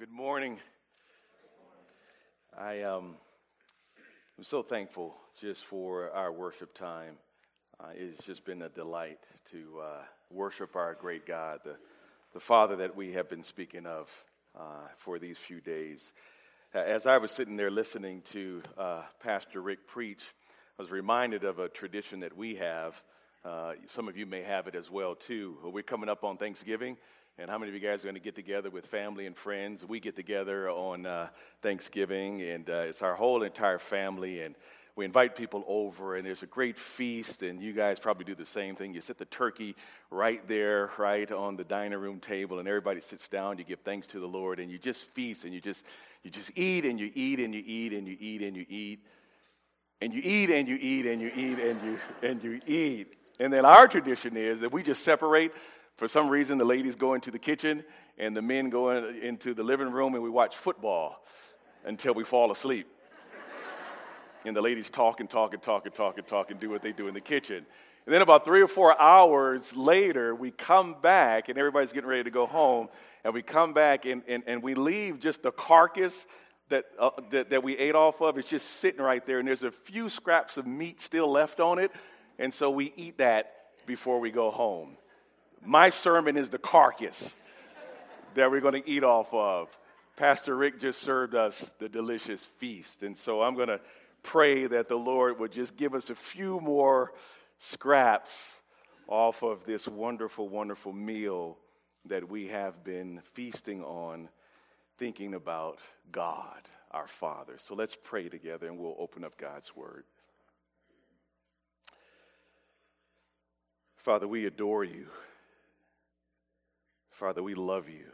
good morning. I um, am so thankful just for our worship time. Uh, it's just been a delight to uh, worship our great God, the, the Father that we have been speaking of uh, for these few days. As I was sitting there listening to uh, Pastor Rick preach, I was reminded of a tradition that we have. Uh, some of you may have it as well too. We're coming up on Thanksgiving. And how many of you guys are going to get together with family and friends? We get together on uh, Thanksgiving, and uh, it's our whole entire family. And we invite people over, and there's a great feast. And you guys probably do the same thing. You set the turkey right there, right on the dining room table, and everybody sits down. You give thanks to the Lord, and you just feast, and you just you just eat, and you eat, and you eat, and you eat, and you eat, and you eat, and you eat, and you eat, and you and you eat. And then our tradition is that we just separate for some reason, the ladies go into the kitchen and the men go in, into the living room and we watch football until we fall asleep. and the ladies talk and talk and talk and talk and talk and do what they do in the kitchen. And then about three or four hours later, we come back and everybody's getting ready to go home. And we come back and, and, and we leave just the carcass that, uh, that, that we ate off of. It's just sitting right there. And there's a few scraps of meat still left on it. And so we eat that before we go home. My sermon is the carcass that we're going to eat off of. Pastor Rick just served us the delicious feast. And so I'm going to pray that the Lord would just give us a few more scraps off of this wonderful, wonderful meal that we have been feasting on, thinking about God, our Father. So let's pray together and we'll open up God's Word. Father, we adore you. Father, we love you.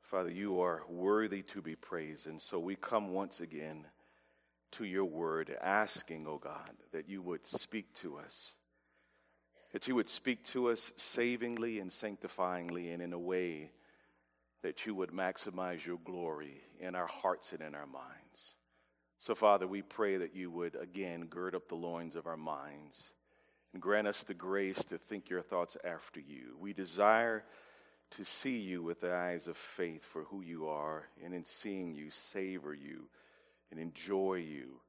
Father, you are worthy to be praised. And so we come once again to your word, asking, O oh God, that you would speak to us, that you would speak to us savingly and sanctifyingly, and in a way that you would maximize your glory in our hearts and in our minds. So, Father, we pray that you would again gird up the loins of our minds and grant us the grace to think your thoughts after you. We desire to see you with the eyes of faith for who you are, and in seeing you, savor you and enjoy you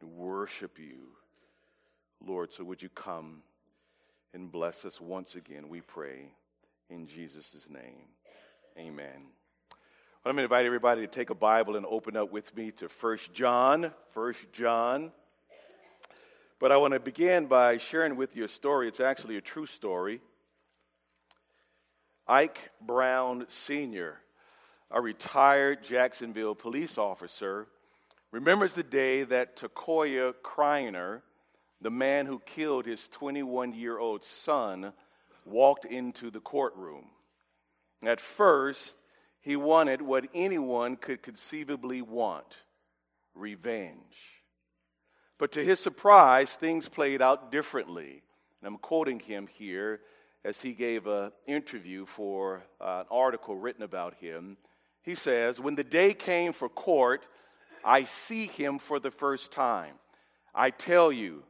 and worship you. Lord, so would you come and bless us once again, we pray, in Jesus' name. Amen. Well, I'm going to invite everybody to take a Bible and open up with me to First John. First John. But I want to begin by sharing with you a story. It's actually a true story. Ike Brown Sr., a retired Jacksonville police officer, remembers the day that Takoya Kreiner, the man who killed his 21 year old son, walked into the courtroom. At first, he wanted what anyone could conceivably want revenge. But to his surprise, things played out differently. And I'm quoting him here as he gave an interview for uh, an article written about him. He says, When the day came for court, I see him for the first time. I tell you,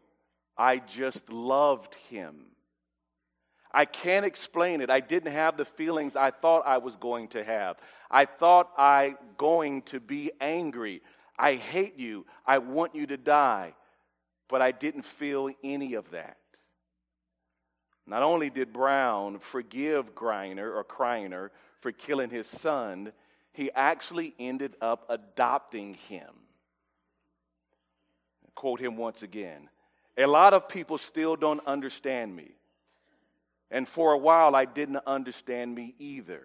I just loved him. I can't explain it. I didn't have the feelings I thought I was going to have. I thought I going to be angry. I hate you. I want you to die. But I didn't feel any of that. Not only did Brown forgive Greiner or Kreiner for killing his son, he actually ended up adopting him. I quote him once again. A lot of people still don't understand me. And for a while, I didn't understand me either.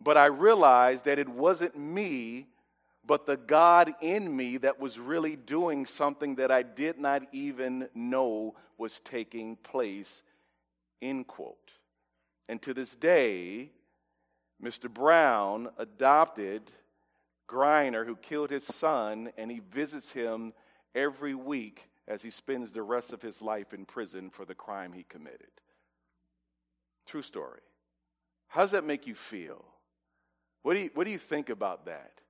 But I realized that it wasn't me, but the God in me that was really doing something that I did not even know was taking place End quote. And to this day, Mr. Brown adopted Greiner, who killed his son, and he visits him every week as he spends the rest of his life in prison for the crime he committed. True story. How does that make you feel? What do you, what do you think about that?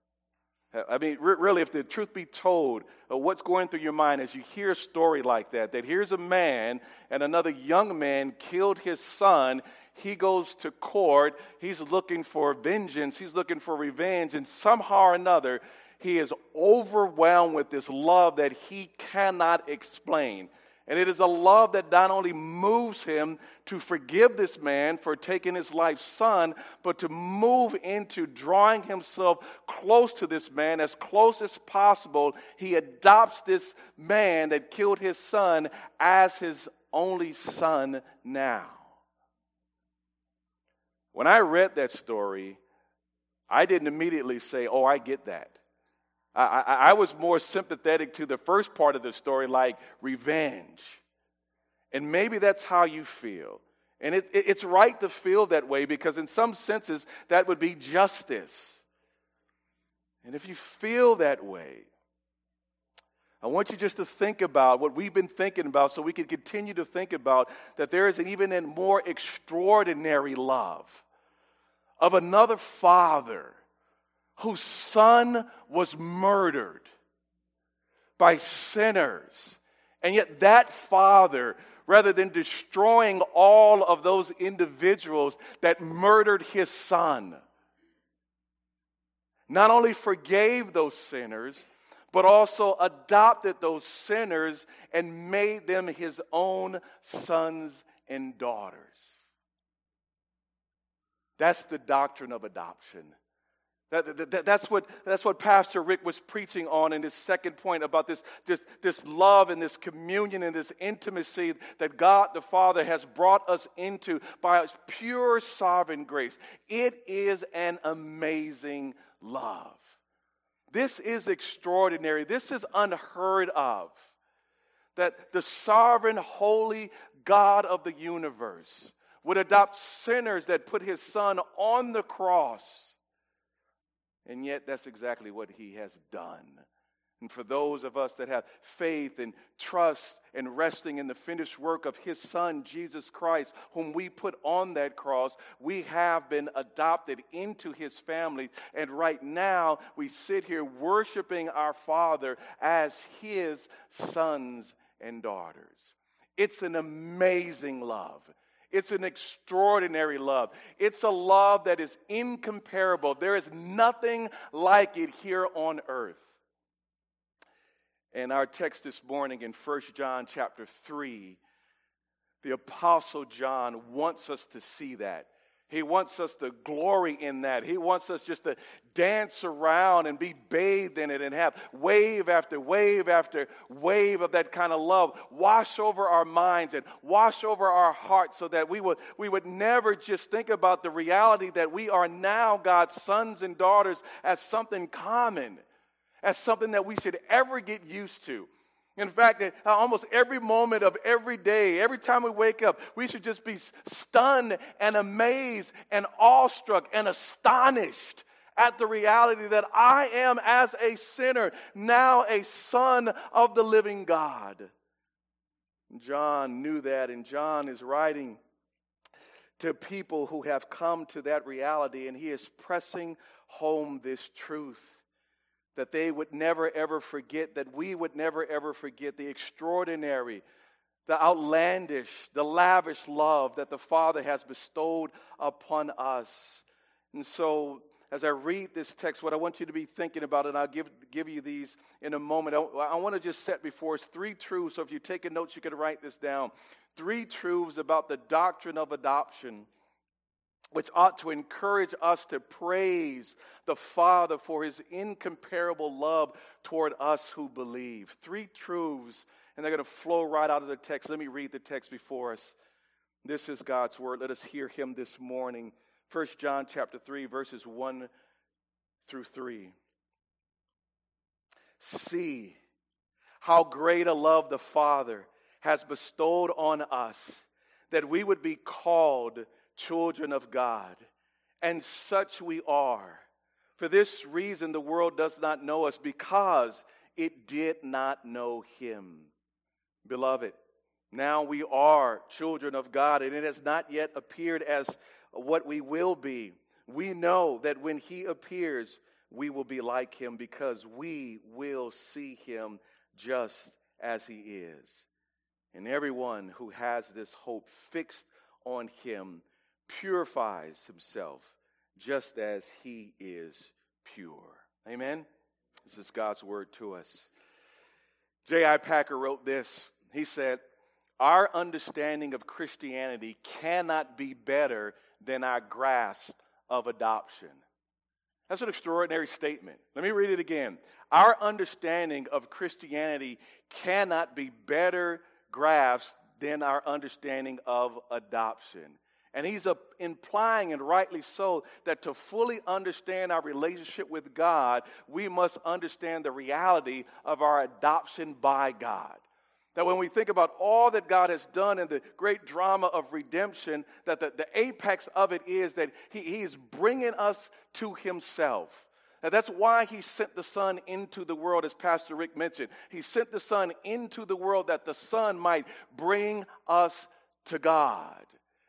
I mean, really, if the truth be told, uh, what's going through your mind as you hear a story like that? That here's a man and another young man killed his son. He goes to court. He's looking for vengeance. He's looking for revenge. And somehow or another, he is overwhelmed with this love that he cannot explain. And it is a love that not only moves him to forgive this man for taking his life's son, but to move into drawing himself close to this man as close as possible. He adopts this man that killed his son as his only son now. When I read that story, I didn't immediately say, Oh, I get that. I, I, was more sympathetic to the first part of the story, like revenge. And maybe that's how you feel. And it, it, it's right to feel that way because, in some senses, that would be justice. And if you feel that way, I want you just to think about what we've been thinking about so we can continue to think about that there is an even a more extraordinary love of another father whose son was murdered by sinners. And yet, that father, rather than destroying all of those individuals that murdered his son, not only forgave those sinners, but also adopted those sinners and made them his own sons and daughters. That's the doctrine of adoption. That, that, that's, what, that's what Pastor Rick was preaching on in his second point about this, this, this love and this communion and this intimacy that God the Father has brought us into by His pure sovereign grace. It is an amazing love. This is extraordinary. This is unheard of. That the sovereign, holy God of the universe would adopt sinners that put his son on the cross and yet, that's exactly what he has done. And for those of us that have faith and trust and resting in the finished work of his son, Jesus Christ, whom we put on that cross, we have been adopted into his family. And right now, we sit here worshiping our Father as his sons and daughters. It's an amazing love. It's an extraordinary love. It's a love that is incomparable. There is nothing like it here on earth. In our text this morning in 1 John chapter 3, the Apostle John wants us to see that. He wants us to glory in that. He wants us just to dance around and be bathed in it and have wave after wave after wave of that kind of love wash over our minds and wash over our hearts so that we would, we would never just think about the reality that we are now God's sons and daughters as something common, as something that we should ever get used to. In fact, uh, almost every moment of every day, every time we wake up, we should just be stunned and amazed and awestruck and astonished at the reality that I am, as a sinner, now a son of the living God. John knew that, and John is writing to people who have come to that reality, and he is pressing home this truth that they would never ever forget, that we would never ever forget the extraordinary, the outlandish, the lavish love that the Father has bestowed upon us. And so, as I read this text, what I want you to be thinking about, and I'll give, give you these in a moment, I, I want to just set before us three truths. So, if you're taking notes, you can write this down. Three truths about the doctrine of adoption which ought to encourage us to praise the Father for his incomparable love toward us who believe. Three truths, and they're going to flow right out of the text. Let me read the text before us. This is God's word. Let us hear him this morning. 1 John chapter 3 verses 1 through 3. See how great a love the Father has bestowed on us that we would be called children of God. And such we are. For this reason, the world does not know us because it did not know him. Beloved, now we are children of God, and it has not yet appeared as what we will be. We know that when he appears, we will be like him because we will see him just as he is. And everyone who has this hope fixed on him purifies himself just as he is pure. Amen? This is God's word to us. J.I. Packer wrote this. He said, Our understanding of Christianity cannot be better than our grasp of adoption. That's an extraordinary statement. Let me read it again. Our understanding of Christianity cannot be better grasped than our understanding of adoption. And he's uh, implying, and rightly so, that to fully understand our relationship with God, we must understand the reality of our adoption by God. That when we think about all that God has done in the great drama of redemption, that the, the apex of it is that he, he is bringing us to Himself. That's why He sent the Son into the world, as Pastor Rick mentioned. He sent the Son into the world that the Son might bring us to God.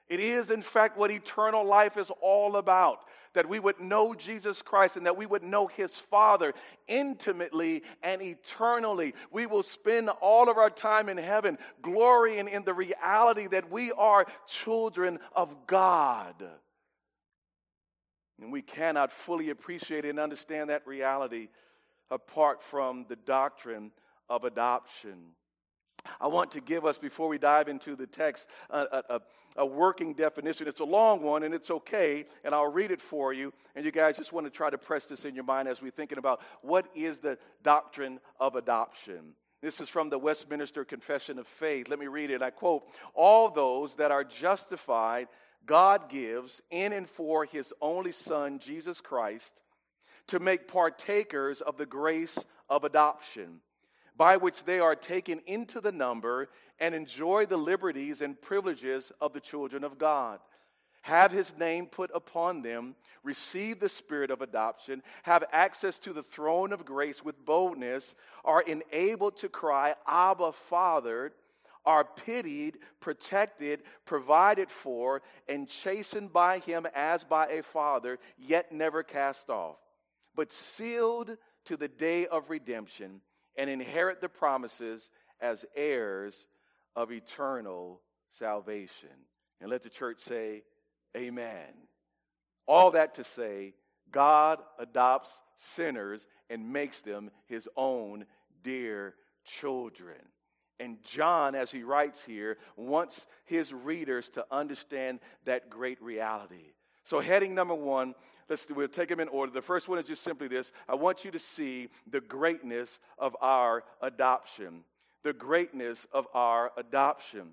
It is, in fact, what eternal life is all about that we would know Jesus Christ and that we would know his Father intimately and eternally. We will spend all of our time in heaven glorying in the reality that we are children of God. And we cannot fully appreciate and understand that reality apart from the doctrine of adoption. I want to give us, before we dive into the text, a, a, a, working definition. It's a long one, and it's okay, and I'll read it for you. And you guys just want to try to press this in your mind as we're thinking about what is the doctrine of adoption. This is from the Westminster Confession of Faith. Let me read it. I quote All those that are justified, God gives in and for his only Son, Jesus Christ, to make partakers of the grace of adoption by which they are taken into the number and enjoy the liberties and privileges of the children of God. Have his name put upon them, receive the spirit of adoption, have access to the throne of grace with boldness, are enabled to cry, Abba, Father, are pitied, protected, provided for, and chastened by him as by a father, yet never cast off, but sealed to the day of redemption and inherit the promises as heirs of eternal salvation. And let the church say, Amen. All that to say, God adopts sinners and makes them his own dear children. And John, as he writes here, wants his readers to understand that great reality. So, heading number one, let's we'll take them in order. The first one is just simply this I want you to see the greatness of our adoption. The greatness of our adoption.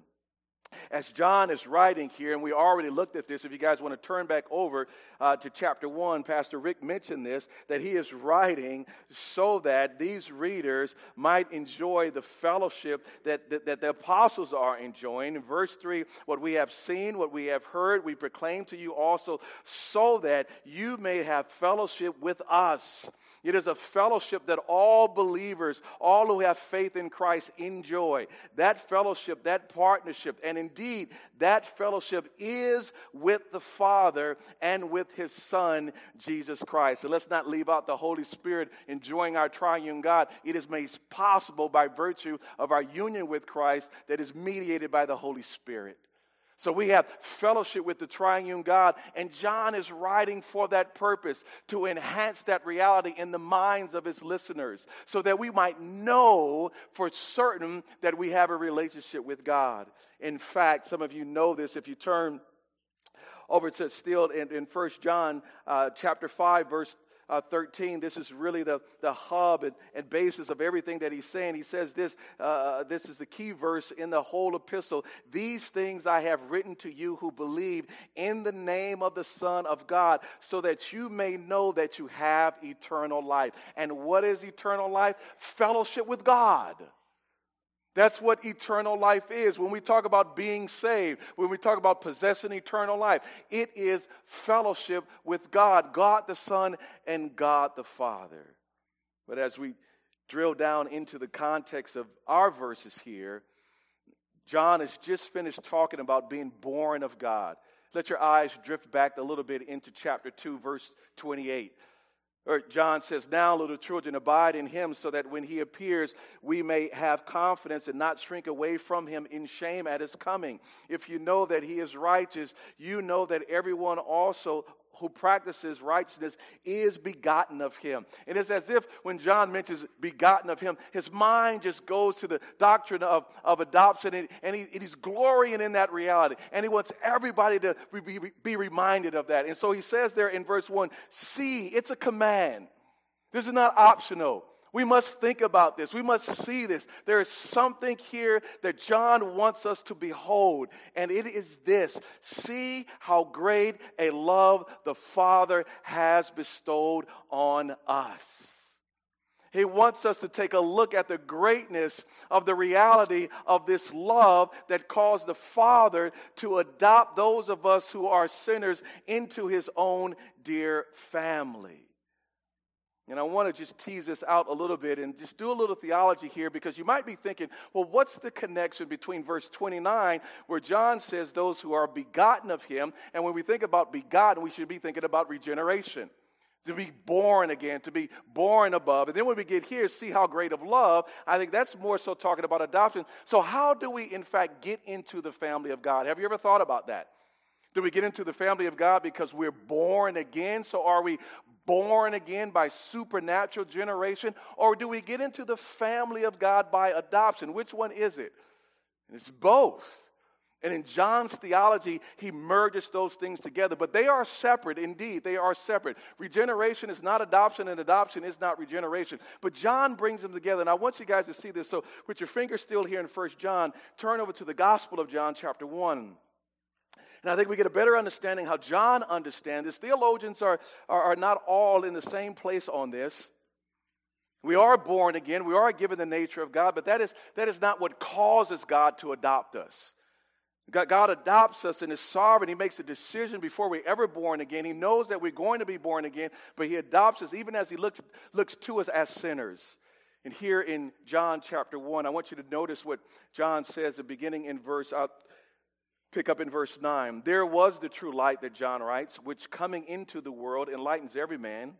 As John is writing here, and we already looked at this, if you guys want to turn back over uh, to chapter 1, Pastor Rick mentioned this, that he is writing so that these readers might enjoy the fellowship that, that, that the apostles are enjoying. In verse 3, what we have seen, what we have heard, we proclaim to you also, so that you may have fellowship with us. It is a fellowship that all believers, all who have faith in Christ, enjoy. That fellowship, that partnership, and indeed, that fellowship is with the Father and with His Son, Jesus Christ. So let's not leave out the Holy Spirit enjoying our triune God. It is made possible by virtue of our union with Christ that is mediated by the Holy Spirit. So we have fellowship with the triune God, and John is writing for that purpose to enhance that reality in the minds of his listeners so that we might know for certain that we have a relationship with God. In fact, some of you know this if you turn over to still in, in 1 John uh, chapter 5, verse uh, 13, this is really the, the hub and, and basis of everything that he's saying. He says this, uh, this is the key verse in the whole epistle. These things I have written to you who believe in the name of the Son of God, so that you may know that you have eternal life. And what is eternal life? Fellowship with God. That's what eternal life is. When we talk about being saved, when we talk about possessing eternal life, it is fellowship with God, God the Son, and God the Father. But as we drill down into the context of our verses here, John has just finished talking about being born of God. Let your eyes drift back a little bit into chapter 2, verse 28. Or John says, Now, little children, abide in him so that when he appears, we may have confidence and not shrink away from him in shame at his coming. If you know that he is righteous, you know that everyone also who practices righteousness is begotten of him. And it's as if when John mentions begotten of him, his mind just goes to the doctrine of, of adoption and, and, he, and he's glorying in that reality. And he wants everybody to be, be reminded of that. And so he says there in verse 1 see, it's a command. This is not optional. We must think about this. We must see this. There is something here that John wants us to behold, and it is this see how great a love the Father has bestowed on us. He wants us to take a look at the greatness of the reality of this love that caused the Father to adopt those of us who are sinners into his own dear family. And I want to just tease this out a little bit and just do a little theology here because you might be thinking, well, what's the connection between verse 29 where John says those who are begotten of him? And when we think about begotten, we should be thinking about regeneration. To be born again, to be born above. And then when we get here, see how great of love, I think that's more so talking about adoption. So, how do we, in fact, get into the family of God? Have you ever thought about that? Do we get into the family of God because we're born again? So are we born again by supernatural generation? Or do we get into the family of God by adoption? Which one is it? It's both. And in John's theology, he merges those things together, but they are separate indeed. They are separate. Regeneration is not adoption, and adoption is not regeneration. But John brings them together. And I want you guys to see this. So, with your finger still here in First John, turn over to the Gospel of John, chapter 1. And I think we get a better understanding how John understands this. Theologians are, are, are not all in the same place on this. We are born again, we are given the nature of God, but that is, that is not what causes God to adopt us. God, adopts us in His sovereign. He makes a decision before we're ever born again. He knows that we're going to be born again, but He adopts us even as He looks, looks to us as sinners. And here in John chapter 1, I want you to notice what John says, at the beginning in verse, uh, Pick up in verse 9. There was the true light that John writes, which coming into the world enlightens every man.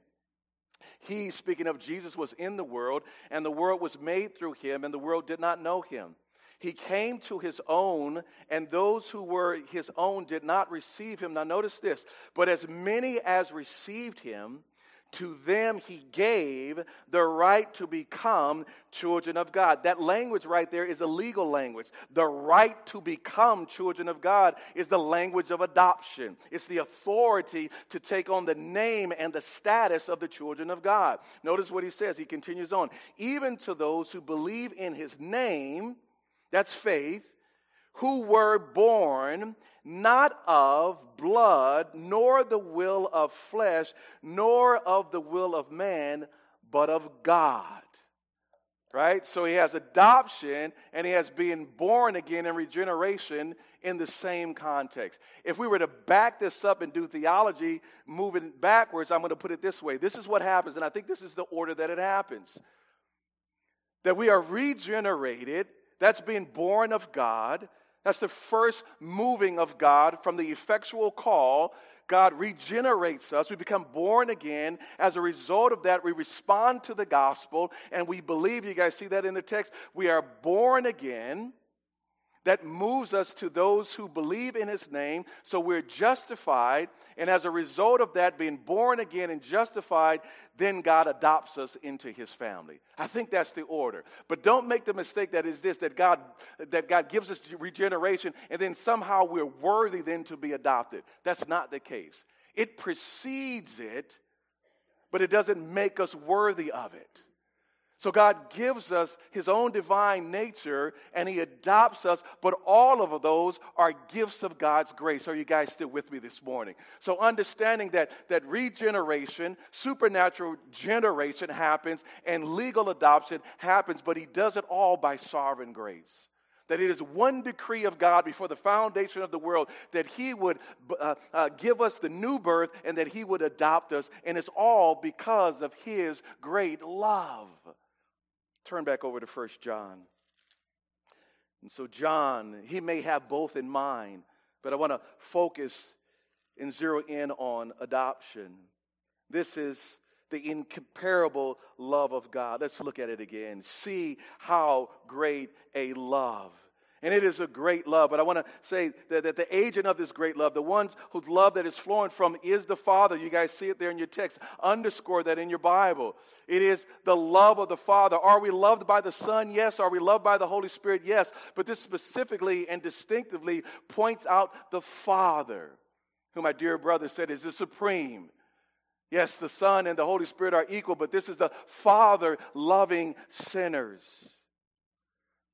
He, speaking of Jesus, was in the world, and the world was made through him, and the world did not know him. He came to his own, and those who were his own did not receive him. Now, notice this. But as many as received him, to them he gave the right to become children of God. That language right there is a legal language. The right to become children of God is the language of adoption. It's the authority to take on the name and the status of the children of God. Notice what he says. He continues on. Even to those who believe in his name, that's faith, who were born not of blood, nor the will of flesh, nor of the will of man, but of God. Right? So he has adoption and he has being born again and regeneration in the same context. If we were to back this up and do theology moving backwards, I'm going to put it this way. This is what happens, and I think this is the order that it happens. That we are regenerated, that's being born of God. That's the first moving of God from the effectual call. God regenerates us. We become born again. As a result of that, we respond to the gospel and we believe. You guys see that in the text? We are born again that moves us to those who believe in his name. So we're justified. And as a result of that, being born again and justified, then God adopts us into his family. I think that's the order. But don't make the mistake that is this that God that God gives us regeneration and then somehow we're worthy then to be adopted. That's not the case. It precedes it, but it doesn't make us worthy of it. So God gives us his own divine nature and he adopts us, but all of those are gifts of God's grace. Are you guys still with me this morning? So understanding that that regeneration, supernatural generation happens and legal adoption happens, but he does it all by sovereign grace that it is one decree of God before the foundation of the world that He would uh, uh, give us the new birth and that He would adopt us. And it's all because of His great love. Turn back over to First John. And so, John, he may have both in mind, but I want to focus and zero in on adoption. This is the incomparable love of God. Let's look at it again. See how great a love and it is a great love. But I want to say that, that, the agent of this great love, the ones whose love that is flowing from, is the Father. You guys see it there in your text. Underscore that in your Bible. It is the love of the Father. Are we loved by the Son? Yes. Are we loved by the Holy Spirit? Yes. But this specifically and distinctively points out the Father, who my dear brother said is the supreme. Yes, the Son and the Holy Spirit are equal, but this is the Father loving sinners,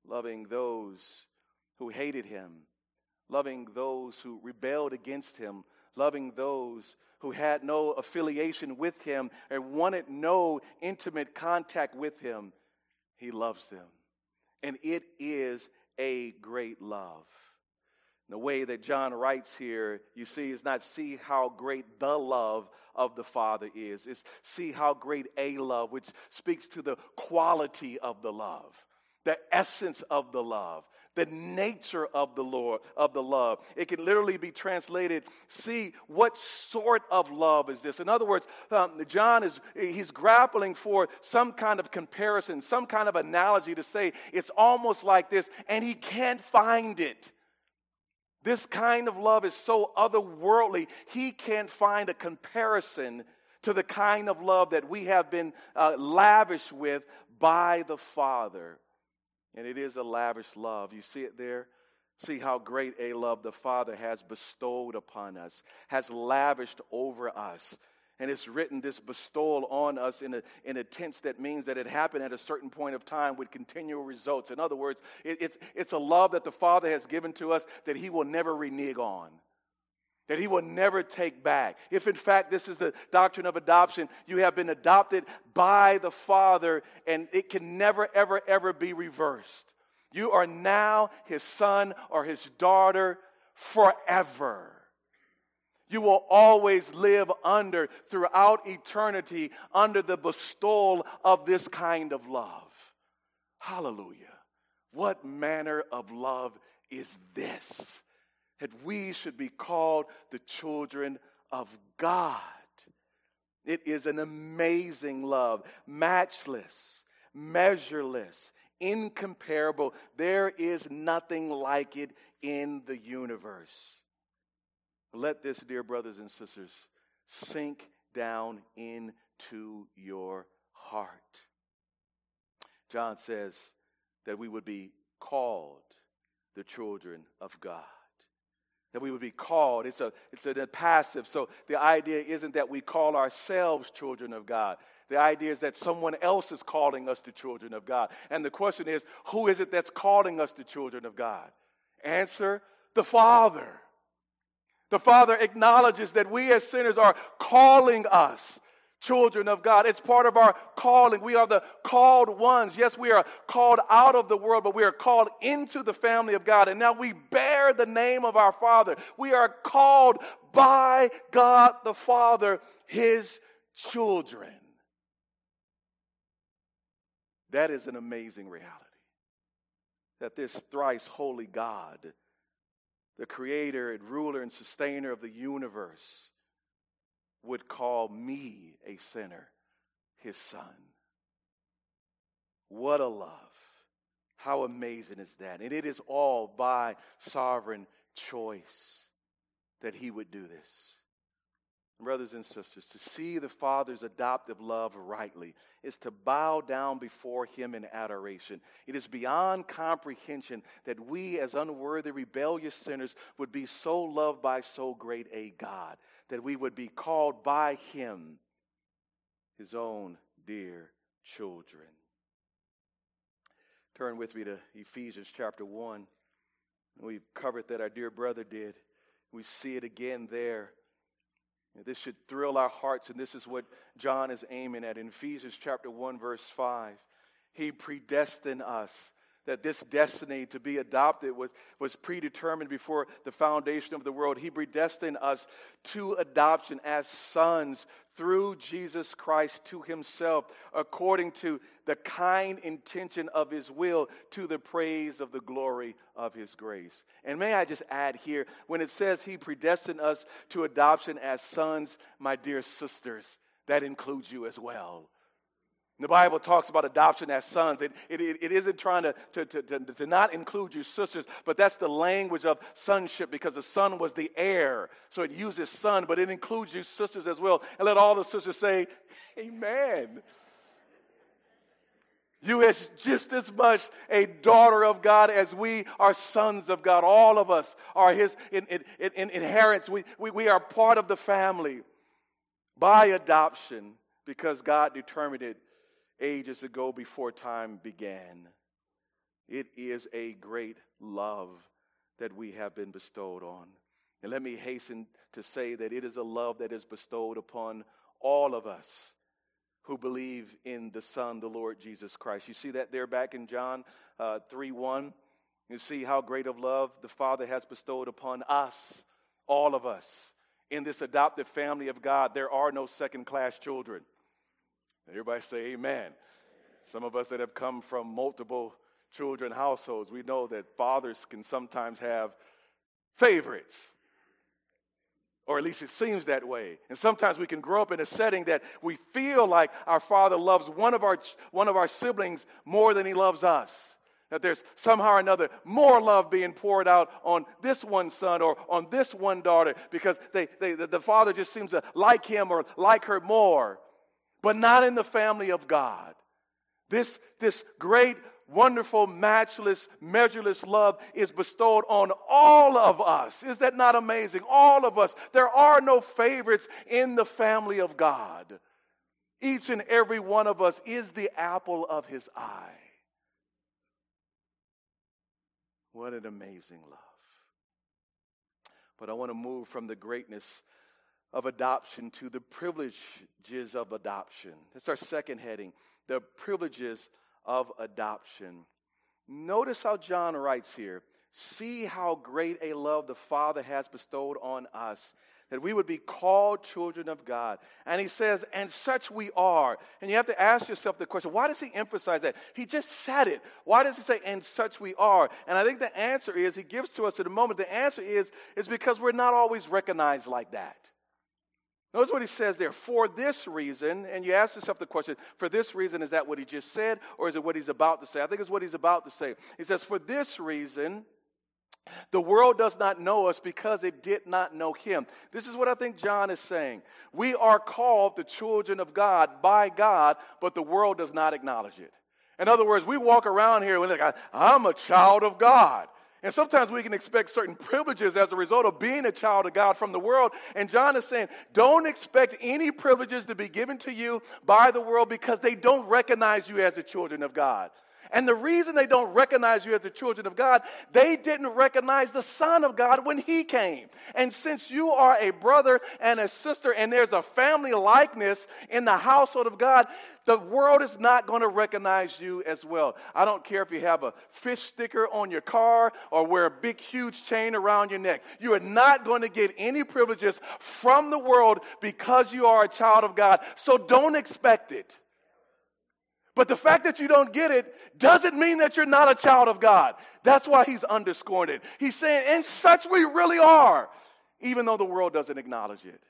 loving those who hated him, loving those who rebelled against him, loving those who had no affiliation with him and wanted no intimate contact with him. He loves them. And it is a great love. The way that John writes here, you see, is not see how great the love of the Father is. It's see how great a love, which speaks to the quality of the love, the essence of the love, the nature of the Lord, of the love. It can literally be translated, see what sort of love is this? In other words, um, John is he's grappling for some kind of comparison, some kind of analogy to say it's almost like this, and he can't find it. This kind of love is so otherworldly, he can't find a comparison to the kind of love that we have been uh, lavished with by the Father. And it is a lavish love. You see it there? See how great a love the Father has bestowed upon us, has lavished over us. And it's written this bestowal on us in a, in a tense that means that it happened at a certain point of time with continual results. In other words, it, it's, it's a love that the Father has given to us that He will never renege on that he will never take back. If in fact this is the doctrine of adoption, you have been adopted by the Father and it can never, ever, ever be reversed. You are now his son or his daughter forever. You will always live under, throughout eternity, under the bestowal of this kind of love. Hallelujah. What manner of love is this? That we should be called the children of God. It is an amazing love, matchless, measureless, incomparable. There is nothing like it in the universe. Let this, dear brothers and sisters, sink down into your heart. John says that we would be called the children of God that we would be called. It's a it's a passive. So the idea isn't that we call ourselves children of God. The idea is that someone else is calling us the children of God. And the question is, who is it that's calling us the children of God? Answer, the Father. The Father acknowledges that we as sinners are calling us children of God. It's part of our calling. We are the called ones. Yes, we are called out of the world, but we are called into the family of God. And now we bear the name of our Father. We are called by God the Father, His children. That is an amazing reality. That this thrice holy God, the creator and ruler and sustainer of the universe, would call me a sinner his son. What a love. How amazing is that? And it is all by sovereign choice that he would do this. Brothers and sisters, to see the Father's adoptive love rightly is to bow down before Him in adoration. It is beyond comprehension that we, as unworthy, rebellious sinners, would be so loved by so great a God, that we would be called by Him His own dear children. Turn with me to Ephesians chapter 1. We've covered that our dear brother did. We see it again there this should thrill our hearts, and this is what John is aiming at. In Ephesians chapter 1, verse 5, he predestined us that this destiny to be adopted was, was predetermined before the foundation of the world. He predestined us to adoption as sons through Jesus Christ to himself, according to the kind intention of his will, to the praise of the glory of his grace. And may I just add here, when it says he predestined us to adoption as sons, my dear sisters, that includes you as well. The Bible talks about adoption as sons. It, it, it isn't trying to, to, to, to, not include your sisters, but that's the language of sonship because the son was the heir. So it uses son, but it includes your sisters as well. And let all the sisters say, Amen. You is just as much a daughter of God as we are sons of God. All of us are his in, in, in, inheritance. We, we, we are part of the family by adoption because God determined it ages ago before time began. It is a great love that we have been bestowed on. And let me hasten to say that it is a love that is bestowed upon all of us who believe in the Son, the Lord Jesus Christ. You see that there back in John uh, 3 1. You see how great of love the Father has bestowed upon us, all of us. In this adopted family of God, there are no second class children. Everybody say amen. Some of us that have come from multiple children households, we know that fathers can sometimes have favorites. Or at least it seems that way. And sometimes we can grow up in a setting that we feel like our father loves one of our, one of our siblings more than he loves us. That there's somehow or another more love being poured out on this one son or on this one daughter because they, they, the father just seems to like him or like her more but not in the family of God. This, this great, wonderful, matchless, measureless love is bestowed on all of us. Is that not amazing? All of us. There are no favorites in the family of God. Each and every one of us is the apple of his eye. What an amazing love. But I want to move from the greatness of adoption to the privileges of adoption. That's our second heading the privileges of adoption. Notice how John writes here See how great a love the Father has bestowed on us, that we would be called children of God. And he says, and such we are. And you have to ask yourself the question why does he emphasize that? He just said it. Why does he say, and such we are? And I think the answer is, he gives to us at the moment, the answer is, is because we're not always recognized like that. Notice what he says there. For this reason, and you ask yourself the question, for this reason, is that what he just said, or is it what he's about to say? I think it's what he's about to say. He says, For this reason, the world does not know us because it did not know him. This is what I think John is saying. We are called the children of God by God, but the world does not acknowledge it. In other words, we walk around here and we're like, I'm a child of God. And sometimes we can expect certain privileges as a result of being a child of God from the world. And John is saying, don't expect any privileges to be given to you by the world because they don't recognize you as the children of God. And the reason they don't recognize you as the children of God, they didn't recognize the Son of God when He came. And since you are a brother and a sister, and there's a family likeness in the household of God, the world is not going to recognize you as well. I don't care if you have a fish sticker on your car or wear a big, huge chain around your neck. You are not going to get any privileges from the world because you are a child of God. So don't expect it. But the fact that you don't get it doesn't mean that you're not a child of God. That's why he's underscoring it. He's saying, and such we really are, even though the world doesn't acknowledge it.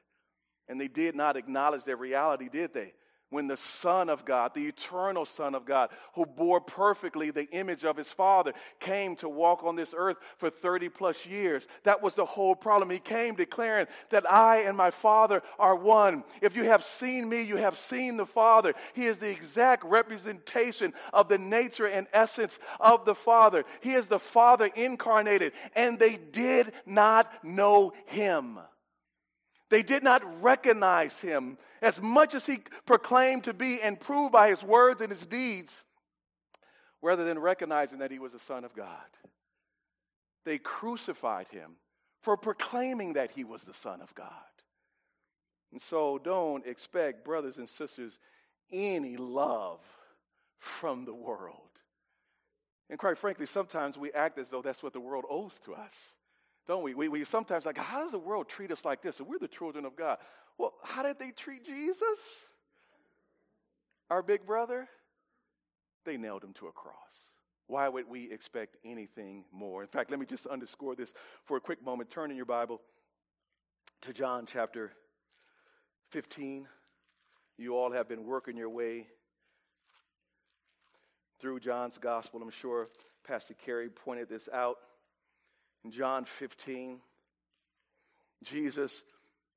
And they did not acknowledge their reality, did they? When the Son of God, the eternal Son of God, who bore perfectly the image of his Father, came to walk on this earth for 30 plus years. That was the whole problem. He came declaring that I and my Father are one. If you have seen me, you have seen the Father. He is the exact representation of the nature and essence of the Father. He is the Father incarnated, and they did not know him. They did not recognize him as much as he proclaimed to be and proved by his words and his deeds, rather than recognizing that he was the son of God. They crucified him for proclaiming that he was the son of God. And so don't expect, brothers and sisters, any love from the world. And quite frankly, sometimes we act as though that's what the world owes to us don't we? we? We sometimes like, how does the world treat us like this? And we're the children of God. Well, how did they treat Jesus? Our big brother? They nailed him to a cross. Why would we expect anything more? In fact, let me just underscore this for a quick moment. Turn in your Bible to John chapter 15. You all have been working your way through John's gospel. I'm sure Pastor Carey pointed this out. In John 15, Jesus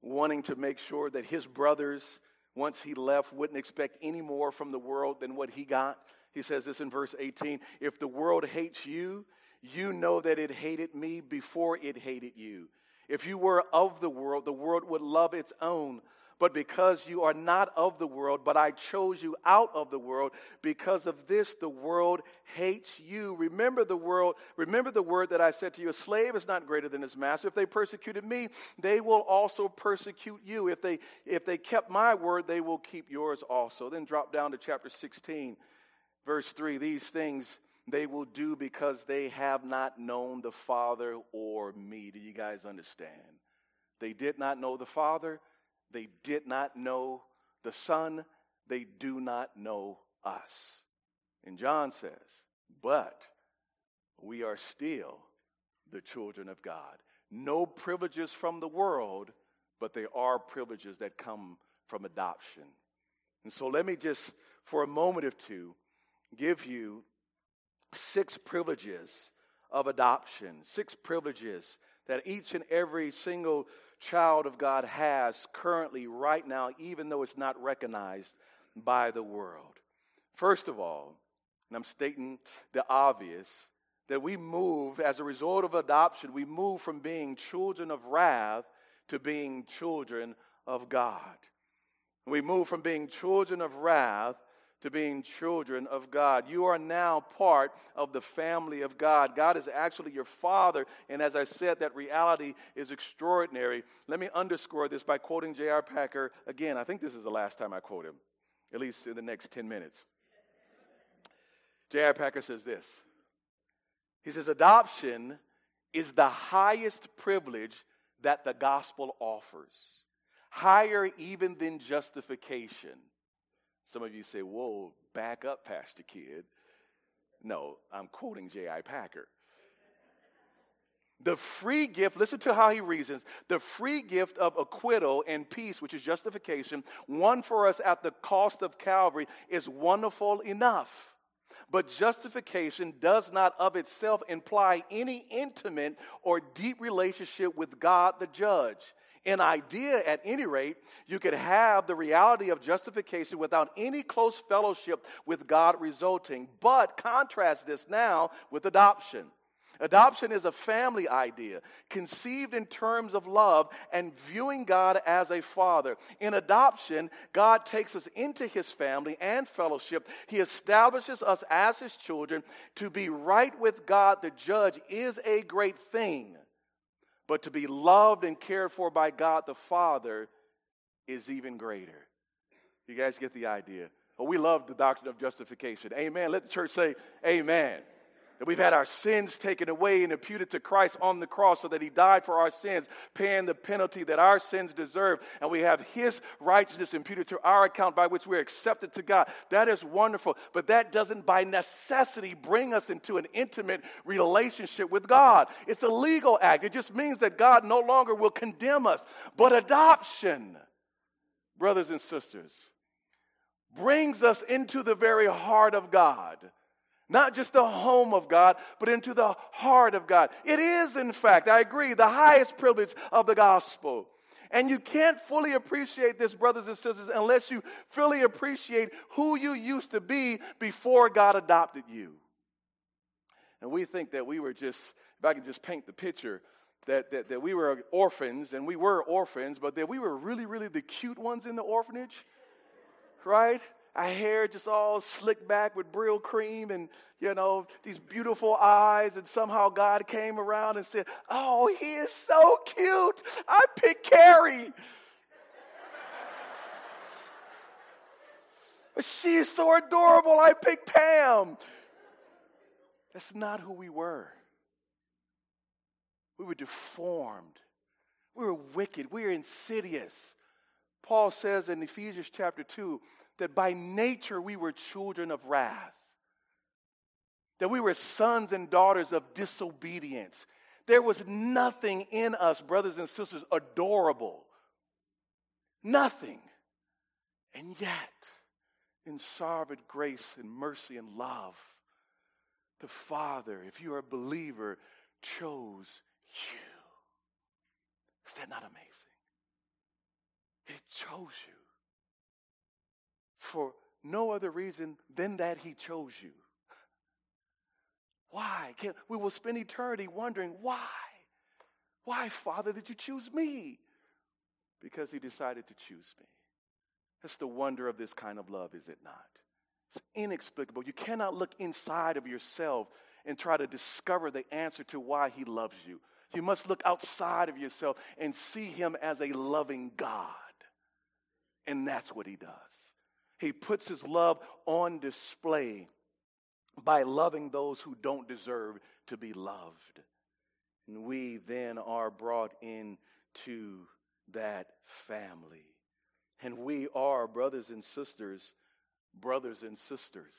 wanting to make sure that his brothers, once he left, wouldn't expect any more from the world than what he got. He says this in verse 18 If the world hates you, you know that it hated me before it hated you. If you were of the world, the world would love its own. But because you are not of the world, but I chose you out of the world, because of this the world hates you. Remember the world, remember the word that I said to you, a slave is not greater than his master. If they persecuted me, they will also persecute you. If they if they kept my word, they will keep yours also. Then drop down to chapter 16, verse 3. These things they will do because they have not known the Father or me. Do you guys understand? They did not know the Father they did not know the Son. They do not know us. And John says, but we are still the children of God. No privileges from the world, but there are privileges that come from adoption. And so let me just, for a moment or two, give you six privileges of adoption, six privileges that each and every single child of God has currently, right now, even though it's not recognized by the world. First of all, and I'm stating the obvious, that we move, as a result of adoption, we move from being children of wrath to being children of God. We move from being children of wrath to being children of God. You are now part of the family of God. God is actually your father. And as I said, that reality is extraordinary. Let me underscore this by quoting J.I. Packer again. I think this is the last time I quote him, at least in the next 10 minutes. J.I. Packer says this He says, Adoption is the highest privilege that the gospel offers, higher even than justification. Some of you say, Whoa, back up, Pastor Kid. No, I'm quoting J.I. Packer. The free gift, listen to how he reasons the free gift of acquittal and peace, which is justification, won for us at the cost of Calvary, is wonderful enough. But justification does not of itself imply any intimate or deep relationship with God the judge. In idea, at any rate, you could have the reality of justification without any close fellowship with God resulting. But contrast this now with adoption. Adoption is a family idea, conceived in terms of love and viewing God as a father. In adoption, God takes us into his family and fellowship. He establishes us as his children. To be right with God, the judge, is a great thing. But to be loved and cared for by God the Father is even greater. You guys get the idea. Well, we love the doctrine of justification. Amen. Let the church say, Amen that we've had our sins taken away and imputed to Christ on the cross so that he died for our sins, paying the penalty that our sins deserve. And we have his righteousness imputed to our account by which we're accepted to God. That is wonderful. But that doesn't by necessity bring us into an intimate relationship with God. It's a legal act. It just means that God no longer will condemn us. But adoption, brothers and sisters, brings us into the very heart of God not just the home of God, but into the heart of God. It is, in fact, I agree, the highest privilege of the gospel. And you can't fully appreciate this, brothers and sisters, unless you fully appreciate who you used to be before God adopted you. And we think that we were just, if I could just paint the picture, that, that, that we were orphans, and we were orphans, but that we were really, really the cute ones in the orphanage, right? Our hair just all slicked back with Brylcreem and, you know, these beautiful eyes. And somehow God came around and said, Oh, he is so cute. I picked Carrie. She's so adorable. I picked Pam. That's not who we were. We were deformed. We were wicked. We were insidious. Paul says in Ephesians chapter 2 that by nature we were children of wrath, that we were sons and daughters of disobedience. There was nothing in us, brothers and sisters, adorable. Nothing. And yet, in sovereign grace and mercy and love, the Father, if you are a believer, chose you. Is that not amazing? He chose you for no other reason than that He chose you. Why? Can, We will spend eternity wondering why. Why, Father, did you choose me? Because He decided to choose me. That's the wonder of this kind of love, is it not? It's inexplicable. You cannot look inside of yourself and try to discover the answer to why He loves you. You must look outside of yourself and see Him as a loving God. And that's what He does. He puts His love on display by loving those who don't deserve to be loved. And we then are brought into that family. And we are brothers and sisters, brothers and sisters.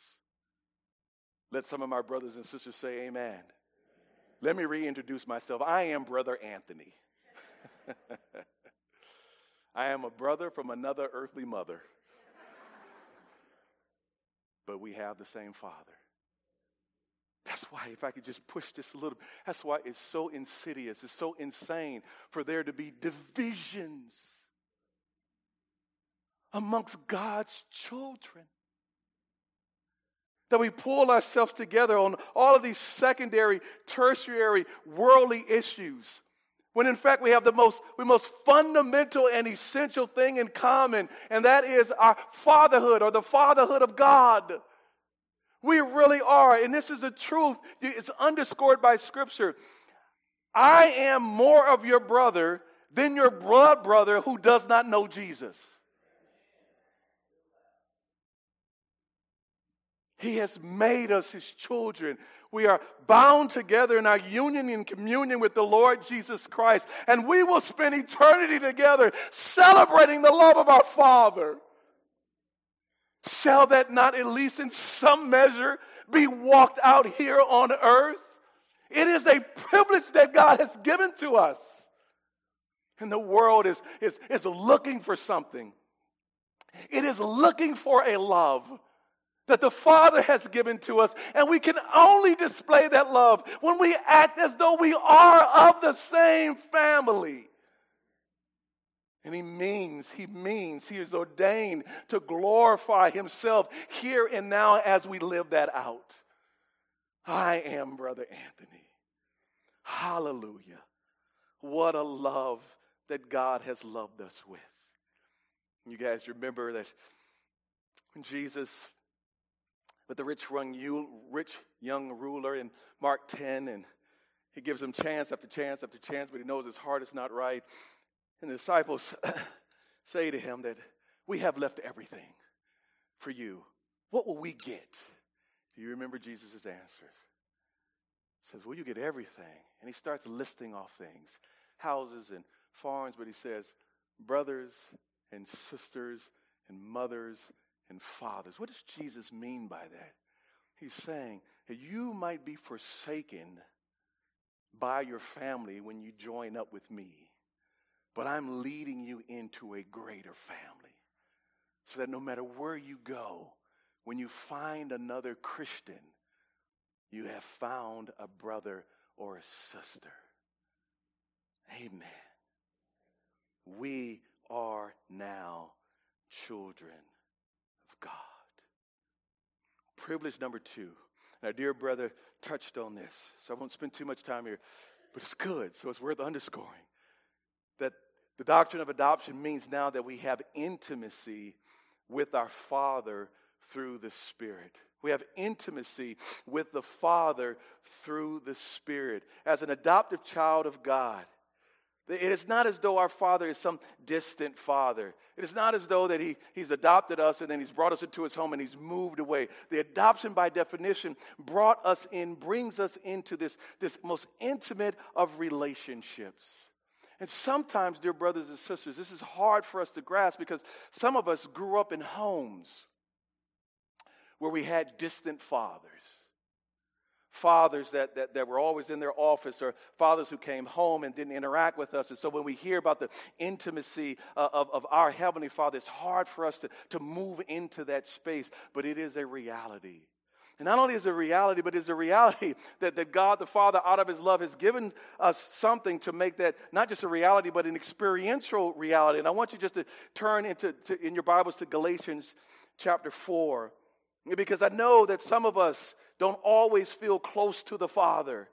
Let some of my brothers and sisters say amen. Let me reintroduce myself. I am Brother Anthony. I am a brother from another earthly mother. But we have the same father. That's why, if I could just push this a little, bit, that's why it's so insidious, it's so insane for there to be divisions amongst God's children. That we pull ourselves together on all of these secondary, tertiary, worldly issues. When in fact we have the most, the most fundamental and essential thing in common, and that is our fatherhood or the fatherhood of God. We really are. And this is the truth. It's underscored by Scripture. I am more of your brother than your blood brother who does not know Jesus. He has made us his children. We are bound together in our union and communion with the Lord Jesus Christ. And we will spend eternity together celebrating the love of our Father. Shall that not, at least in some measure, be walked out here on earth? It is a privilege that God has given to us. And the world is, is, is looking for something. It is looking for a love that the Father has given to us. And we can only display that love when we act as though we are of the same family. And he means, he means, he is ordained to glorify himself here and now as we live that out. I am Brother Anthony. Hallelujah. What a love that God has loved us with. You guys remember that when Jesus, with the rich young, rich young ruler in Mark 10, and he gives him chance after chance after chance, but he knows his heart is not right. And the disciples say to him that we have left everything for you. What will we get? Do you remember Jesus' answers? He says, Well, you get everything. And he starts listing off things houses and farms, but he says, Brothers and sisters and mothers and fathers. What does Jesus mean by that? He's saying that you might be forsaken by your family when you join up with me. But I'm leading you into a greater family so that no matter where you go, when you find another Christian, you have found a brother or a sister. Amen. We are now children. Privilege number two. And Our dear brother touched on this, so I won't spend too much time here, but it's good, so it's worth underscoring that the doctrine of adoption means now that we have intimacy with our Father through the Spirit. We have intimacy with the Father through the Spirit. As an adoptive child of God, it is not as though our Father is some distant Father. It is not as though that he, He's adopted us and then He's brought us into His home and He's moved away. The adoption, by definition, brought us in, brings us into this, this most intimate of relationships. And sometimes, dear brothers and sisters, this is hard for us to grasp because some of us grew up in homes where we had distant fathers. Fathers that, that, that were always in their office or fathers who came home and didn't interact with us. And so when we hear about the intimacy uh, of, of our Heavenly Father, it's hard for us to, to move into that space, but it is a reality. And not only is it a reality, but it's a reality that, that God the Father, out of His love, has given us something to make that not just a reality, but an experiential reality. And I want you just to turn into to, in your Bibles to Galatians chapter 4. Because I know that some of us don't always feel close to the Father.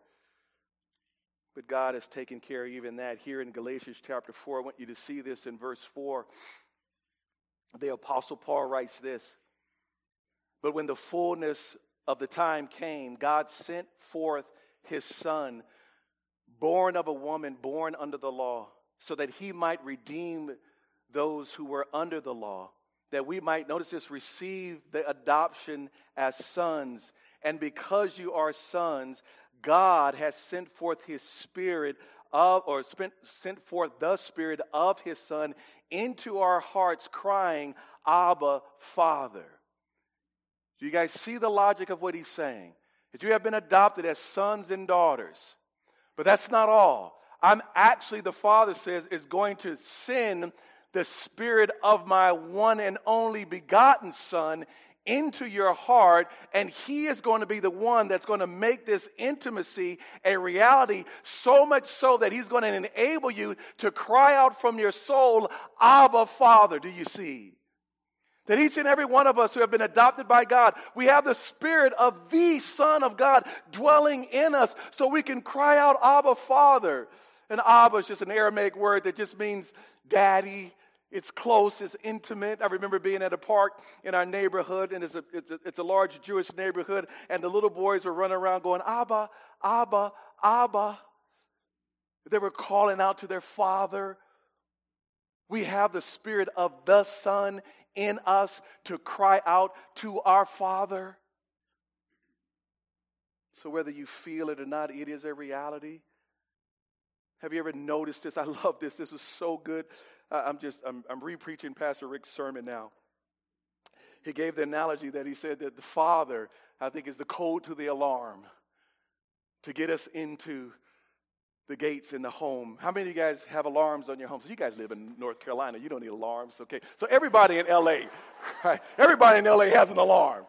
But God has taken care of even that. Here in Galatians chapter 4, I want you to see this in verse 4. The Apostle Paul writes this But when the fullness of the time came, God sent forth his Son, born of a woman, born under the law, so that he might redeem those who were under the law that we might, notice this, receive the adoption as sons. And because you are sons, God has sent forth his spirit of, or spent, sent forth the spirit of his son into our hearts, crying, Abba, Father. Do you guys see the logic of what he's saying? That you have been adopted as sons and daughters. But that's not all. I'm actually, the Father says, is going to send the spirit of my one and only begotten Son into your heart, and He is going to be the one that's going to make this intimacy a reality, so much so that He's going to enable you to cry out from your soul, Abba, Father. Do you see? That each and every one of us who have been adopted by God, we have the Spirit of the Son of God dwelling in us so we can cry out, Abba, Father. And Abba is just an Aramaic word that just means daddy, it's close, it's intimate. I remember being at a park in our neighborhood, and it's a, it's a, it's a large Jewish neighborhood, and the little boys were running around going, Abba, Abba, Abba. They were calling out to their father. We have the spirit of the Son in us to cry out to our Father. So, whether you feel it or not, it is a reality. Have you ever noticed this? I love this. This is so good. I'm just, I'm, I'm re-preaching Pastor Rick's sermon now. He gave the analogy that he said that the father, I think, is the code to the alarm to get us into the gates in the home. How many of you guys have alarms on your homes? So you guys live in North Carolina. You don't need alarms, okay? So everybody in LA, right? Everybody in LA has an alarm.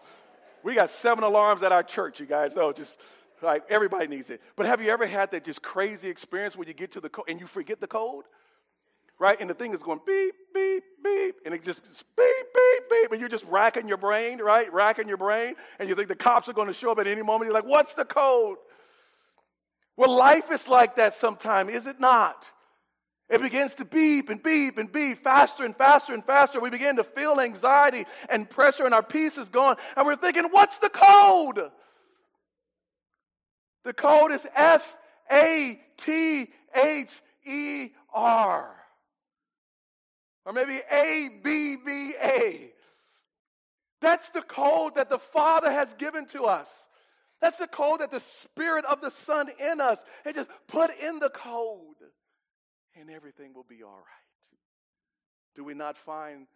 We got seven alarms at our church, you guys. Oh, just like everybody needs it. But have you ever had that just crazy experience where you get to the code and you forget the code? Right? And the thing is going beep, beep, beep, and it just beep, beep, beep, and you're just racking your brain, right? Racking your brain, and you think the cops are going to show up at any moment. You're like, what's the code? Well, life is like that sometimes, is it not? It begins to beep and beep and beep faster and faster and faster. We begin to feel anxiety and pressure, and our peace is gone. And we're thinking, what's the code? The code is F A T H E R. Or maybe A B B A. That's the code that the Father has given to us. That's the code that the Spirit of the Son in us. And just put in the code, and everything will be all right. Do we not find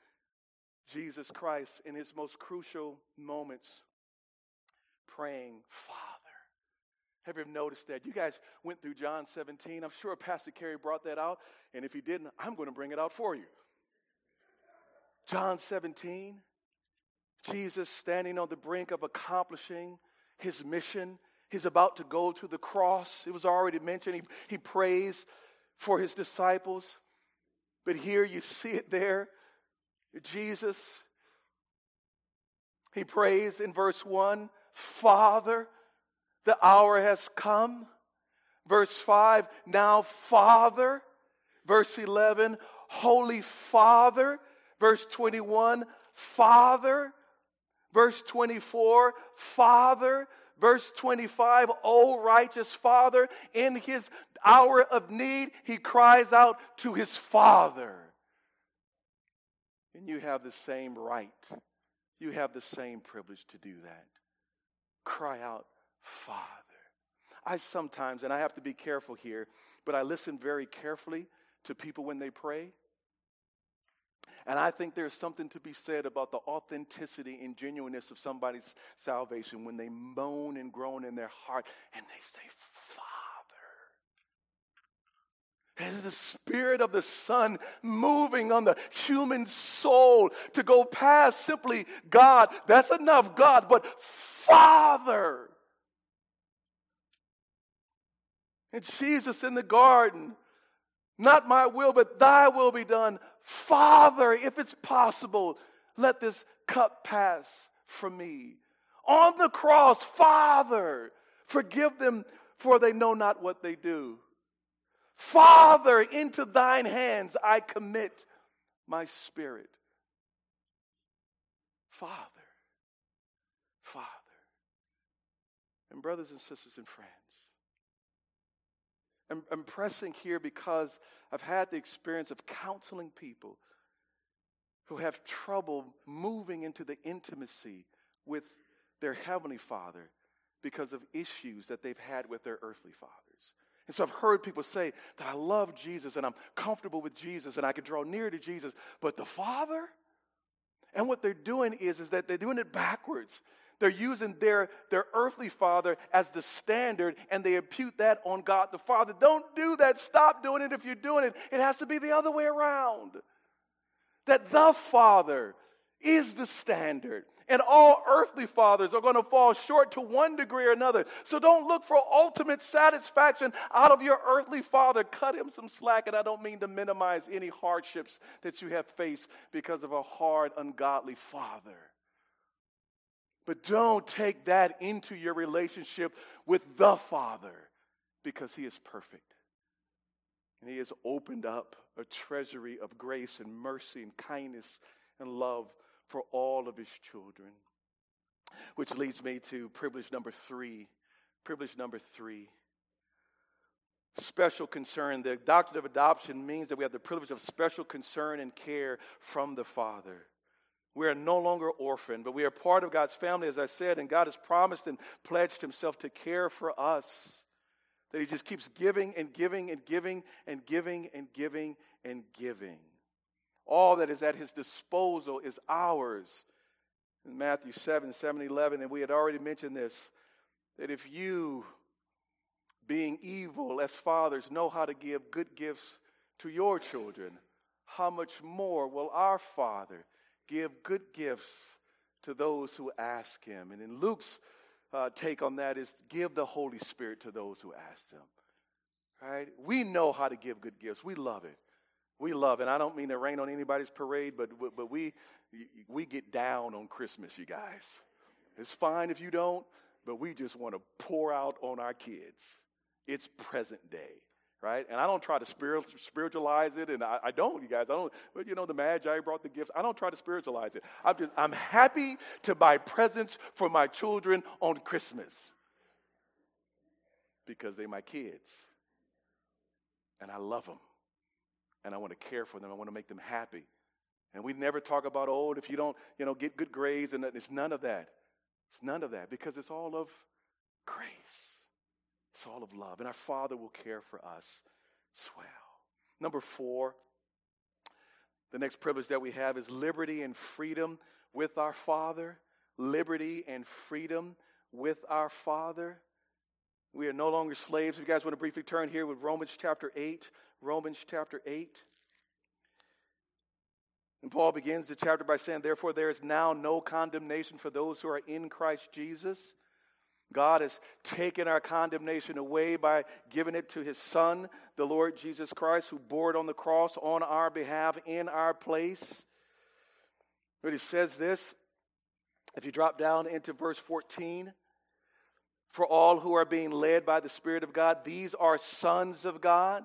Jesus Christ in his most crucial moments praying, Father? Have you noticed that? You guys went through John 17. I'm sure Pastor Kerry brought that out. And if he didn't, I'm going to bring it out for you. John 17, Jesus standing on the brink of accomplishing his mission. He's about to go to the cross. It was already mentioned. He, he prays for his disciples. But here you see it there. Jesus, he prays in verse 1 Father, the hour has come. Verse 5, now Father. Verse 11, Holy Father. Verse 21, Father. Verse 24, Father. Verse 25, O righteous Father, in his hour of need, he cries out to his Father. And you have the same right. You have the same privilege to do that. Cry out, Father. I sometimes, and I have to be careful here, but I listen very carefully to people when they pray. And I think there's something to be said about the authenticity and genuineness of somebody's salvation when they moan and groan in their heart and they say, Father. And the Spirit of the Son moving on the human soul to go past simply God. That's enough, God, but Father. And Jesus in the garden, not my will, but thy will be done. Father, if it's possible, let this cup pass from me. On the cross, Father, forgive them, for they know not what they do. Father, into thine hands I commit my spirit. Father, Father. And brothers and sisters and friends, I'm, I'm pressing here because I've had the experience of counseling people who have trouble moving into the intimacy with their Heavenly Father because of issues that they've had with their earthly fathers. And so I've heard people say that I love Jesus and I'm comfortable with Jesus and I can draw near to Jesus, but the Father? And what they're doing is, is that they're doing it backwards. They're using their, their earthly father as the standard and they impute that on God the Father. Don't do that. Stop doing it if you're doing it. It has to be the other way around. That the Father is the standard. And all earthly fathers are going to fall short to one degree or another. So don't look for ultimate satisfaction out of your earthly father. Cut him some slack. And I don't mean to minimize any hardships that you have faced because of a hard, ungodly father. But don't take that into your relationship with the Father because He is perfect. And He has opened up a treasury of grace and mercy and kindness and love for all of His children. Which leads me to privilege number three. Privilege number three special concern. The doctrine of adoption means that we have the privilege of special concern and care from the Father. We are no longer orphaned, but we are part of God's family, as I said, and God has promised and pledged Himself to care for us. That He just keeps giving and giving and giving and giving and giving and giving. All that is at His disposal is ours. In Matthew 7, 7, 11, and we had already mentioned this, that if you, being evil as fathers, know how to give good gifts to your children, how much more will our Father? Give good gifts to those who ask him. And in Luke's uh, take on that is give the Holy Spirit to those who ask him. Right? We know how to give good gifts. We love it. We love it. I don't mean to rain on anybody's parade, but, but we, we get down on Christmas, you guys. It's fine if you don't, but we just want to pour out on our kids. It's present day right? And I don't try to spiritualize it, and I, I, don't, you guys. I don't, but you know, the Magi brought the gifts. I don't try to spiritualize it. I'm just, I'm happy to buy presents for my children on Christmas because they're my kids, and I love them, and I want to care for them. I want to make them happy. And we never talk about, oh, if you don't, you know, get good grades, and it's none of that. It's none of that because it's all of grace. It's all of love. And our Father will care for us as well. Number four, the next privilege that we have is liberty and freedom with our Father. Liberty and freedom with our Father. We are no longer slaves. If you guys want to briefly turn here with Romans chapter 8, Romans chapter 8. And Paul begins the chapter by saying, Therefore, there is now no condemnation for those who are in Christ Jesus. God has taken our condemnation away by giving it to his Son, the Lord Jesus Christ, who bore it on the cross on our behalf in our place. But he says this if you drop down into verse 14, for all who are being led by the Spirit of God, these are sons of God.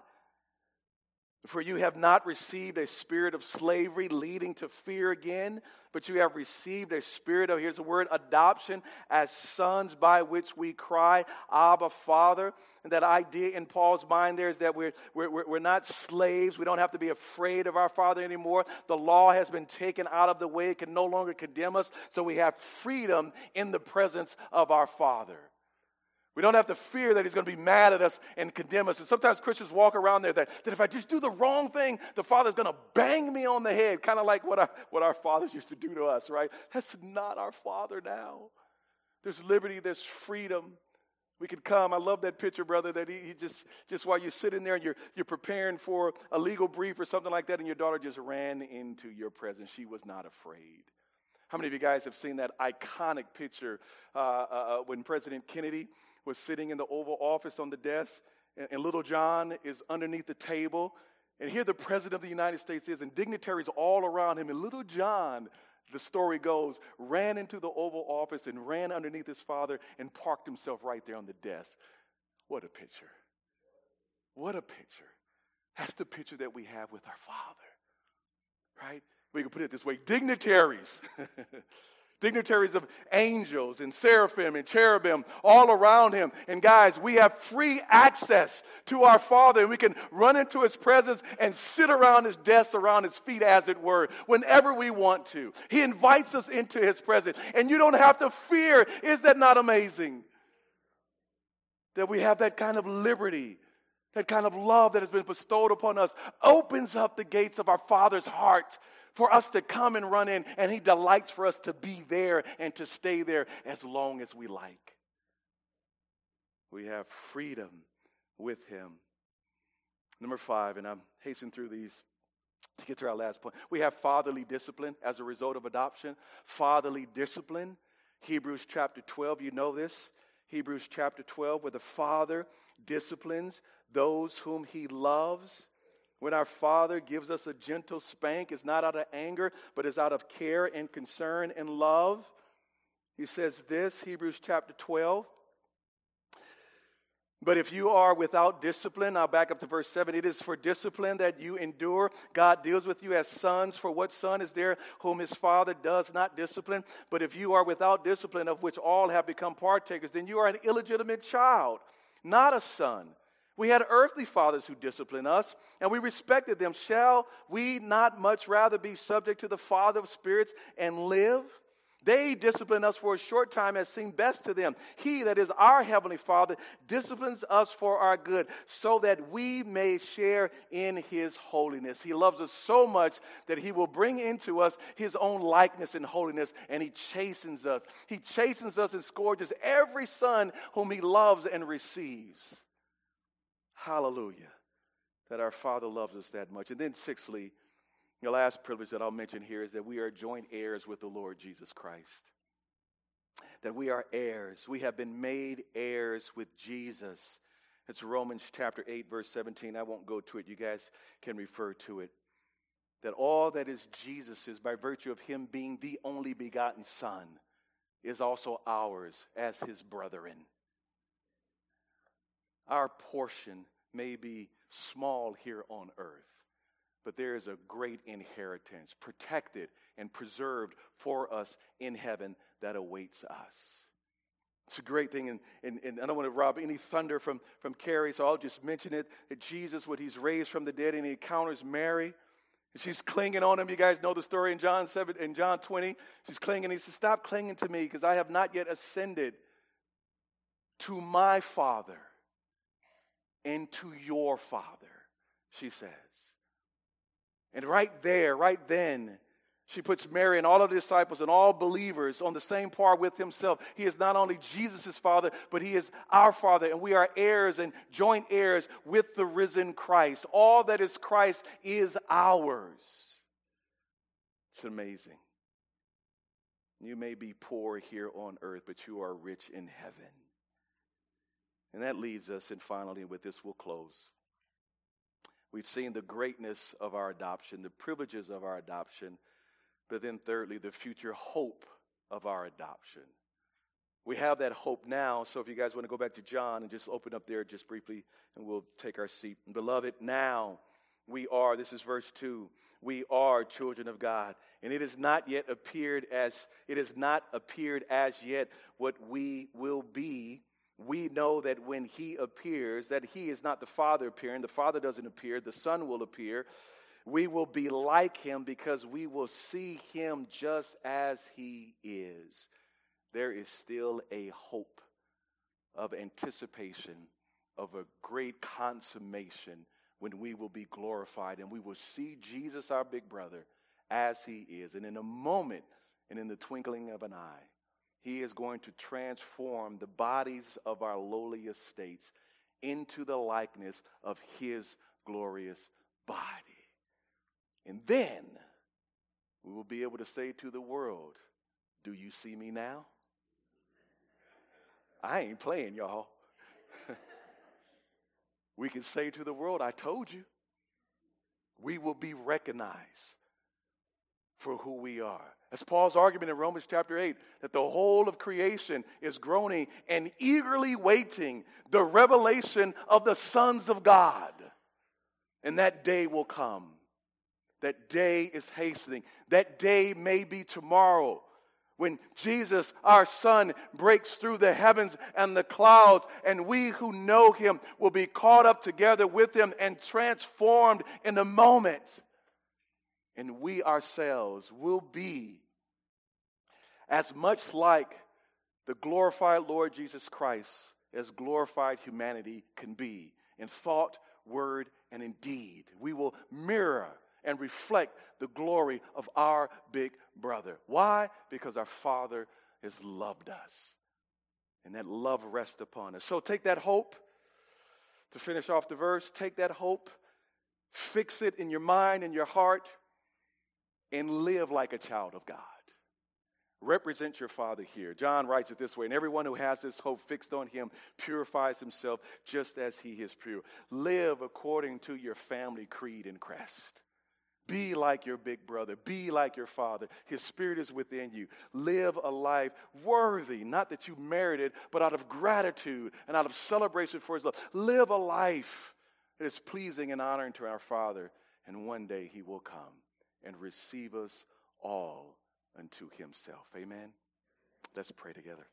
For you have not received a spirit of slavery leading to fear again, but you have received a spirit of, here's the word, adoption as sons by which we cry, Abba, Father. And that idea in Paul's mind there is that we're, we're, we're not slaves. We don't have to be afraid of our Father anymore. The law has been taken out of the way, it can no longer condemn us. So we have freedom in the presence of our Father. We don't have to fear that he's going to be mad at us and condemn us. And sometimes Christians walk around there that, that if I just do the wrong thing, the Father's going to bang me on the head, kind of like what our, what our fathers used to do to us, right? That's not our Father now. There's liberty, there's freedom. We could come. I love that picture, brother, that he, he, just, just while you're sitting there and you're, you're preparing for a legal brief or something like that, and your daughter just ran into your presence. She was not afraid. How many of you guys have seen that iconic picture uh, uh, uh when President Kennedy was sitting in the Oval Office on the desk, and, and little John is underneath the table. And here the President of the United States is, and dignitaries all around him. And little John, the story goes, ran into the Oval Office and ran underneath his father and parked himself right there on the desk. What a picture. What a picture. That's the picture that we have with our Father, right? We can put it this way dignitaries. dignitaries of angels and seraphim and cherubim all around him. And guys, we have free access to our Father, and we can run into his presence and sit around his desk, around his feet, as it were, whenever we want to. He invites us into his presence, and you don't have to fear. Is that not amazing? That we have that kind of liberty. That kind of love that has been bestowed upon us opens up the gates of our Father's heart for us to come and run in, and He delights for us to be there and to stay there as long as we like. We have freedom with Him. Number five, and I'm hastening through these to get to our last point. We have fatherly discipline as a result of adoption. Fatherly discipline. Hebrews chapter 12, you know this. Hebrews chapter 12, where the Father disciplines those whom He loves. When our Father gives us a gentle spank, it's not out of anger, but it's out of care and concern and love. He says this, Hebrews chapter 12. But if you are without discipline, I'll back up to verse 7. It is for discipline that you endure. God deals with you as sons. For what son is there whom his father does not discipline? But if you are without discipline, of which all have become partakers, then you are an illegitimate child, not a son. We had earthly fathers who disciplined us, and we respected them. Shall we not much rather be subject to the Father of spirits and live? They discipline us for a short time as seemed best to them. He, that is our Heavenly Father, disciplines us for our good, so that we may share in His holiness. He loves us so much that He will bring into us His own likeness and holiness, and He chastens us. He chastens us and scourges every son whom He loves and receives. Hallelujah. That our Father loves us that much. And then, sixthly, the last privilege that I'll mention here is that we are joint heirs with the Lord Jesus Christ. That we are heirs. We have been made heirs with Jesus. It's Romans chapter 8, verse 17. I won't go to it. You guys can refer to it. That all that is Jesus' by virtue of him being the only begotten Son is also ours as his brethren. Our portion may be small here on earth, but there is a great inheritance protected and preserved for us in heaven that awaits us. It's a great thing, and, and, and I don't want to rob any thunder from, from Carrie, so I'll just mention it that Jesus, when he's raised from the dead and he encounters Mary, she's clinging on him. You guys know the story in John 7 in John 20. She's clinging. He says, Stop clinging to me, because I have not yet ascended to my Father and to your Father, she says. And right there, right then, she puts Mary and all of the disciples and all believers on the same par with himself. He is not only Jesus' Father, but he is our Father, and we are heirs and joint heirs with the risen Christ. All that is Christ is ours. It's amazing. You may be poor here on earth, but you are rich in heaven. And that leads us, and finally, with this we'll close. We've seen the greatness of our adoption, the privileges of our adoption, but then, thirdly, the future hope of our adoption. We have that hope now. So, if you guys want to go back to John and just open up there just briefly, and we'll take our seat. Beloved, now we are, this is verse 2, we are children of God. And it has not yet appeared as, it has not appeared as yet what we will be we know that when he appears, that he is not the Father appearing, the Father doesn't appear, the Son will appear. We will be like him because we will see him just as he is. There is still a hope. of anticipation of a great consummation when we will be glorified and we will see Jesus, our big brother, as he is. And in a moment and in the twinkling of an eye, he is going to transform the bodies of our lowly estates into the likeness of his glorious body. And then we will be able to say to the world, Do you see me now? I ain't playing, y'all. we can say to the world, I told you. We will be recognized for who we are. That's Paul's argument in Romans chapter 8 that the whole of creation is groaning and eagerly waiting the revelation of the sons of God. And that day will come. That day is hastening. That day may be tomorrow when Jesus, our Son, breaks through the heavens and the clouds, and we who know Him will be caught up together with Him and transformed in a moment. And we ourselves will be as much like the glorified Lord Jesus Christ as glorified humanity can be in thought, word, and in deed. We will mirror and reflect the glory of our big brother. Why? Because our Father has loved us. And that love rests upon us. So take that hope to finish off the verse. Take that hope, fix it in your mind and your heart, and live like a child of God. Represent your Father here. John writes it this way And everyone who has this hope fixed on him purifies himself just as he is pure. Live according to your family creed and crest. Be like your big brother. Be like your father. His spirit is within you. Live a life worthy, not that you merited, but out of gratitude and out of celebration for his love. Live a life that is pleasing and honoring to our Father. And one day he will come and receive us all unto himself. Amen. Let's pray together.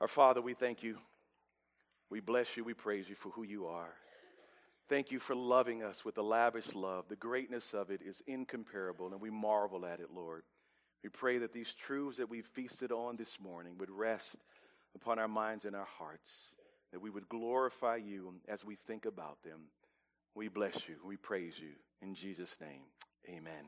Our Father, we thank you. We bless you. We praise you for who you are. Thank you for loving us with a lavish love. The greatness of it is incomparable, and we marvel at it, Lord. We pray that these truths that we've feasted on this morning would rest upon our minds and our hearts, that we would glorify you as we think about them. We bless you. We praise you. In Jesus' name, amen.